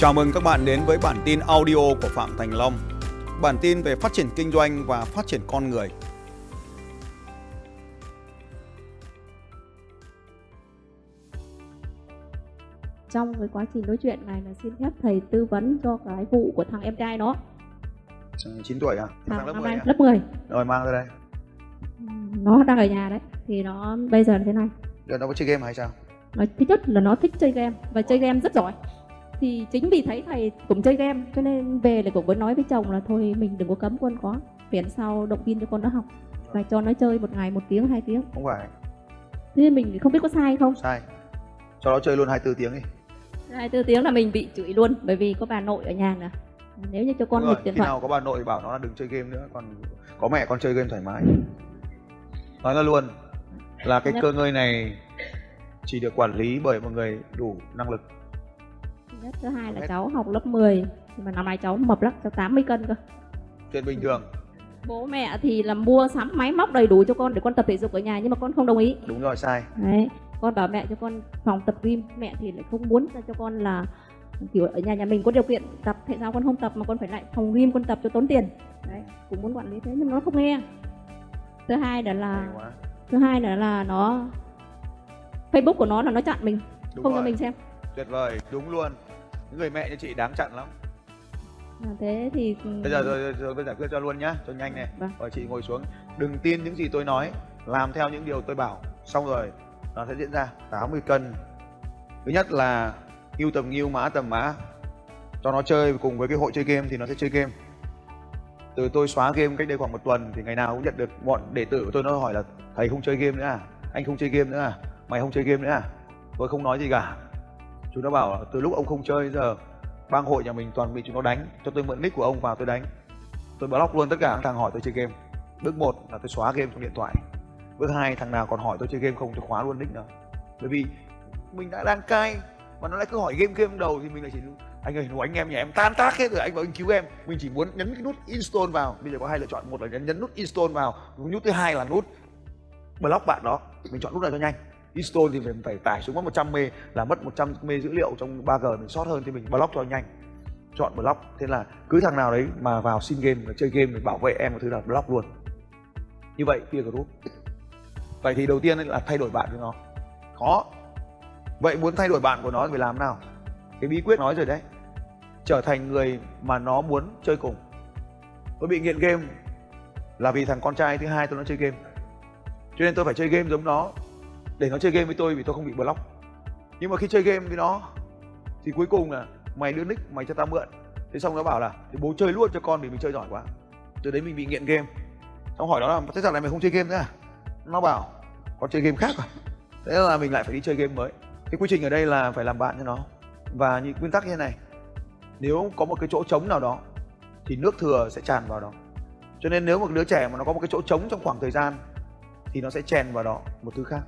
Chào mừng các bạn đến với bản tin audio của Phạm Thành Long. Bản tin về phát triển kinh doanh và phát triển con người. trong cái quá trình nói chuyện này là xin phép thầy tư vấn cho cái vụ của thằng em trai nó 9 tuổi à? thằng Thằng lớp năm 10 nay à? lớp 10 Rồi mang ra đây. nó đang ở nhà đấy thì nó bây giờ là thế này Giờ nó có chơi game hay sao? nó thứ nhất là nó thích chơi game và chơi game rất giỏi thì chính vì thấy thầy cũng chơi game cho nên về lại cũng có nói với chồng là thôi mình đừng có cấm con quá miễn sau động viên cho con nó học và cho nó chơi một ngày một tiếng hai tiếng Không phải, thế nên mình không biết có sai không sai. Cho nó chơi luôn 24 tiếng đi. hai tư tiếng là mình bị chửi luôn bởi vì có bà nội ở nhà nè nếu như cho con nghịch điện khi thoại nào có bà nội bảo nó là đừng chơi game nữa, còn có mẹ con chơi game thoải mái. Nói ra luôn là cái Nhất- cơ ngơi này chỉ được quản lý bởi một người đủ năng lực. Thứ nhất thứ hai là cháu học lớp 10 nhưng mà năm nay cháu mập lắm cháu 80 cân cơ. Chuyện bình thường. bố mẹ thì là mua sắm máy móc đầy đủ cho con để con tập thể dục ở nhà nhưng mà con không đồng ý. Đúng rồi, sai. đấy con bảo mẹ cho con phòng tập gym. Mẹ thì lại không muốn cho con là kiểu ở nhà nhà mình có điều kiện tập tại sao con không tập mà con phải lại phòng gym con tập cho tốn tiền. Đấy cũng muốn quản lý thế nhưng nó không nghe. Thứ hai là là thứ hai là là nó facebook của nó là nó chặn mình Đúng không cho rồi. mình xem. Tuyệt vời, đúng luôn. Người mẹ như chị đáng chặn lắm. à, thế thì Bây giờ rồi, rồi tôi giải quyết cho luôn nhá, cho nhanh này. Vâng. Rồi chị ngồi xuống, đừng tin những gì tôi nói, làm theo những điều tôi bảo. Xong rồi nó sẽ diễn ra 80 cân. Thứ nhất là yêu tầm yêu mã tầm mã. Cho nó chơi cùng với cái hội chơi game thì nó sẽ chơi game. Từ tôi xóa game cách đây khoảng một tuần thì ngày nào cũng nhận được bọn đệ tử của tôi nó hỏi là thầy không chơi game nữa à? Anh không chơi game nữa à? Mày không chơi game nữa à? Tôi không nói gì cả. Chúng nó bảo là từ lúc ông không chơi giờ, bang hội nhà mình toàn bị chúng nó đánh. Cho tôi mượn nick của ông vào tôi đánh. Tôi block luôn tất cả các thằng hỏi tôi chơi game. Bước một là tôi xóa game trong điện thoại. Bước hai, thằng nào còn hỏi tôi chơi game không, tôi khóa luôn nick đó bởi vì mình đã đang cai mà nó lại cứ hỏi game game đầu thì mình lại chỉ anh ơi nó anh em nhà em tan tác hết rồi, anh vào anh cứu em. Mình chỉ muốn nhấn cái nút install vào. Bây giờ có hai lựa chọn, một là nhấn nhấn nút install vào nút, thứ hai là nút block bạn đó. Mình chọn nút nào cho nhanh install thì mình phải tải xuống mất 100 mê, là mất 100 mê dữ liệu trong 3G mình sót hơn thì mình block cho nhanh. Chọn block, thế là cứ thằng nào đấy mà vào xin game, mà chơi game để bảo vệ em một thứ là block luôn. Như vậy kia group. Vậy thì đầu tiên là thay đổi bạn của nó. Khó vậy muốn thay đổi bạn của nó thì phải làm nào? Cái bí quyết nói rồi đấy. Trở thành người mà nó muốn chơi cùng. Tôi bị nghiện game là vì thằng con trai thứ hai tôi nó chơi game. Cho nên tôi phải chơi game giống nó để nó chơi game với tôi vì tôi không bị block. Nhưng mà khi chơi game với nó, thì cuối cùng là mày đưa nick, mày cho tao mượn. Thế xong nó bảo là thì bố chơi luôn cho con vì mình chơi giỏi quá. Từ đấy mình bị nghiện game. Xong hỏi nó là, thế giờ này mày không chơi game nữa à? Nó bảo con chơi game khác rồi thế là mình lại phải đi chơi game mới. Cái quy trình ở đây là phải làm bạn cho nó. Và như nguyên tắc như thế này, nếu có một cái chỗ trống nào đó, thì nước thừa sẽ tràn vào đó. Cho nên nếu một đứa trẻ mà nó có một cái chỗ trống trong khoảng thời gian, thì nó sẽ chèn vào đó một thứ khác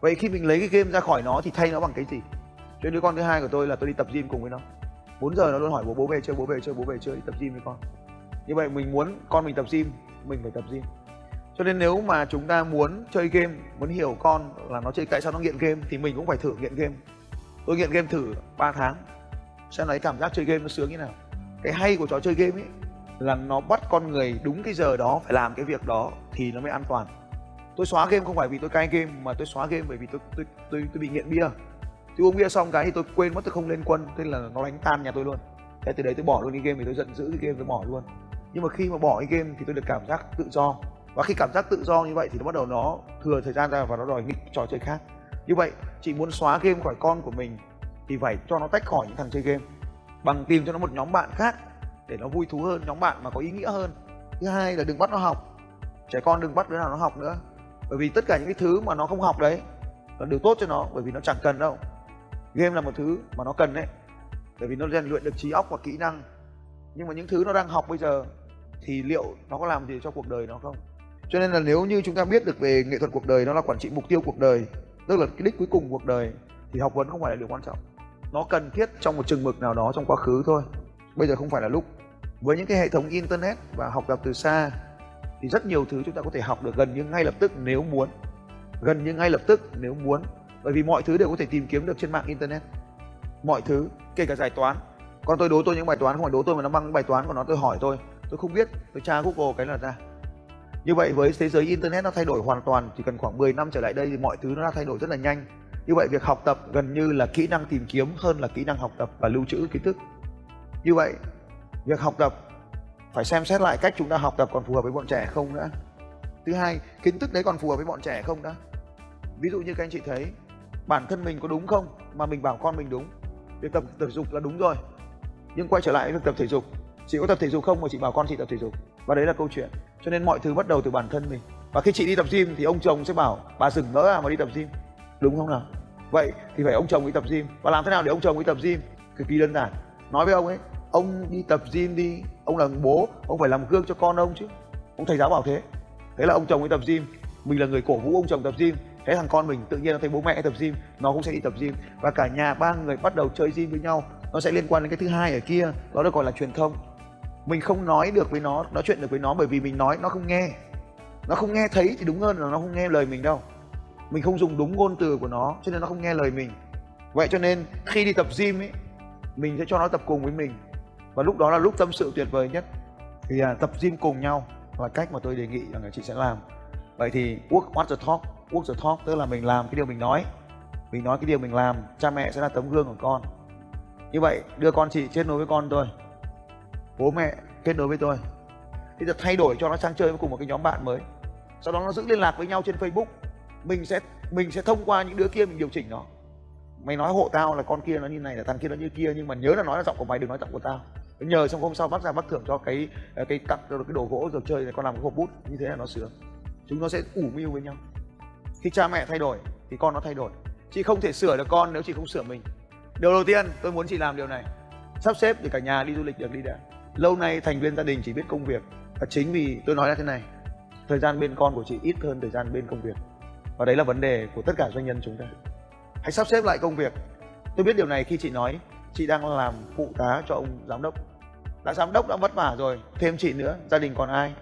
vậy khi mình lấy cái game ra khỏi nó thì thay nó bằng cái gì? Cho nên đứa con thứ hai của tôi là tôi đi tập gym cùng với nó. 4 giờ nó luôn hỏi bố bố về chơi bố về chơi bố về chơi đi tập gym với con. Như vậy mình muốn con mình tập gym, mình phải tập gym. Cho nên nếu mà chúng ta muốn chơi game, muốn hiểu con là nó chơi, tại sao nó nghiện game thì mình cũng phải thử nghiện game. Tôi nghiện game thử 3 tháng, xem lấy cảm giác chơi game nó sướng như nào. Cái hay của trò chơi game ấy là nó bắt con người đúng cái giờ đó phải làm cái việc đó thì nó mới an toàn tôi xóa game không phải vì tôi cai game mà tôi xóa game bởi vì tôi tôi tôi, tôi bị nghiện bia. Tôi uống bia xong cái thì tôi quên mất tôi không lên quân thế là nó đánh tan nhà tôi luôn. Thế từ đấy tôi bỏ luôn cái game thì tôi giận dữ cái game tôi bỏ luôn. Nhưng mà khi mà bỏ cái game thì tôi được cảm giác tự do. Và khi cảm giác tự do như vậy thì nó bắt đầu nó thừa thời gian ra và nó đòi nghịch trò chơi khác. Như vậy chị muốn xóa game khỏi con của mình thì phải cho nó tách khỏi những thằng chơi game. Bằng tìm cho nó một nhóm bạn khác để nó vui thú hơn nhóm bạn mà có ý nghĩa hơn. Thứ hai là đừng bắt nó học. Trẻ con đừng bắt đứa nào nó học nữa bởi vì tất cả những cái thứ mà nó không học đấy là điều tốt cho nó, bởi vì nó chẳng cần đâu. Game là một thứ mà nó cần đấy, bởi vì nó rèn luyện được trí óc và kỹ năng. Nhưng mà những thứ nó đang học bây giờ thì liệu nó có làm gì cho cuộc đời nó không? Cho nên là nếu như chúng ta biết được về nghệ thuật cuộc đời, nó là quản trị mục tiêu cuộc đời, tức là cái đích cuối cùng cuộc đời, thì học vấn không phải là điều quan trọng. Nó cần thiết trong một chừng mực nào đó trong quá khứ thôi. Bây giờ không phải là lúc. Với những cái hệ thống internet và học tập từ xa thì rất nhiều thứ chúng ta có thể học được gần như ngay lập tức nếu muốn. Gần như ngay lập tức nếu muốn. Bởi vì mọi thứ đều có thể tìm kiếm được trên mạng internet. Mọi thứ, kể cả giải toán. Con tôi đố tôi những bài toán, không phải đố tôi mà nó mang bài toán của nó, tôi hỏi tôi. Tôi không biết, tôi tra google cái là ra. Như vậy với thế giới internet nó thay đổi hoàn toàn, chỉ cần khoảng 10 năm trở lại đây thì mọi thứ nó đã thay đổi rất là nhanh. Như vậy việc học tập gần như là kỹ năng tìm kiếm hơn là kỹ năng học tập và lưu trữ kiến thức. Như vậy, việc học tập phải xem xét lại cách chúng ta học tập còn phù hợp với bọn trẻ không nữa thứ hai, kiến thức đấy còn phù hợp với bọn trẻ không đã? Ví dụ như các anh chị thấy, bản thân mình có đúng không mà mình bảo con mình đúng? Việc tập thể dục là đúng rồi, nhưng quay trở lại việc tập thể dục. Chị có tập thể dục không mà chị bảo con chị tập thể dục? Và đấy là câu chuyện. Cho nên mọi thứ bắt đầu từ bản thân mình. Và khi chị đi tập gym thì ông chồng sẽ bảo, bà dừng ngỡ à mà đi tập gym. Đúng không nào? Vậy thì phải ông chồng đi tập gym. Và làm thế nào để ông chồng đi tập gym? Cực kỳ đơn giản. Nói với ông ấy ông đi tập gym đi. Ông là bố, ông phải làm gương cho con ông chứ. Ông thầy giáo bảo thế. Thế là ông chồng đi tập gym. Mình là người cổ vũ ông chồng tập gym. Thế thằng con mình tự nhiên nó thấy bố mẹ tập gym, nó cũng sẽ đi tập gym. Và cả nhà ba người bắt đầu chơi gym với nhau. Nó sẽ liên quan đến cái thứ hai ở kia, đó được gọi là truyền thông. Mình không nói được với nó, nói chuyện được với nó bởi vì mình nói, nó không nghe. Nó không nghe thấy thì đúng hơn là nó không nghe lời mình đâu. Mình không dùng đúng ngôn từ của nó, cho nên nó không nghe lời mình. Vậy cho nên khi đi tập gym ấy, mình sẽ cho nó tập cùng với mình và lúc đó là lúc tâm sự tuyệt vời nhất. Thì à, tập gym cùng nhau là cách mà tôi đề nghị rằng là chị sẽ làm. Vậy thì work what the talk work the talk tức là mình làm cái điều mình nói. Mình nói cái điều mình làm cha mẹ sẽ là tấm gương của con. Như vậy đưa con chị kết nối với con tôi. Bố mẹ kết nối với tôi. Thì giờ thay đổi cho nó sang chơi với cùng một cái nhóm bạn mới. Sau đó nó giữ liên lạc với nhau trên facebook. Mình sẽ mình sẽ thông qua những đứa kia mình điều chỉnh nó. Mày nói hộ tao là con kia nó như này là thằng kia nó như kia nhưng mà nhớ là nói là giọng của mày đừng nói giọng của tao nhờ xong hôm sau bác ra bác thưởng cho cái ờ, cái cặp cái đồ gỗ rồi chơi này, con làm cái hộp bút, như thế là nó sướng. Chúng nó sẽ ủ mưu với nhau. Khi cha mẹ thay đổi thì con nó thay đổi. Chị không thể sửa được con nếu chị không sửa mình. Điều đầu tiên tôi muốn chị làm điều này. Sắp xếp để cả nhà đi du lịch được đi đã. Lâu nay thành viên gia đình chỉ biết công việc. Và chính vì tôi nói là thế này, thời gian bên con của chị ít hơn thời gian bên công việc. Và đấy là vấn đề của tất cả doanh nhân chúng ta. Hãy sắp xếp lại công việc. Tôi biết điều này khi chị nói, chị đang làm phụ tá cho ông giám đốc đã giám đốc đã vất vả rồi thêm chị nữa gia đình còn ai?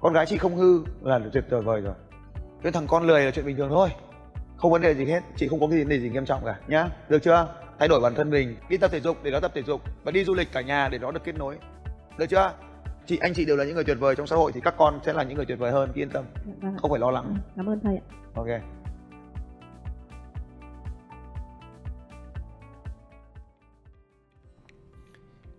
Con gái chị không hư là tuyệt vời vời rồi. Cái thằng con lười là chuyện bình thường thôi. Không vấn đề gì hết chị không có cái đề gì nghiêm trọng cả nhá. Được chưa? Thay đổi bản thân mình đi tập thể dục để nó tập thể dục và đi du lịch cả nhà để nó được kết nối. Được chưa? Chị anh chị đều là những người tuyệt vời trong xã hội thì các con sẽ là những người tuyệt vời hơn yên tâm. Dạ vâng. không phải lo lắng. Cảm ơn thầy ạ. Ok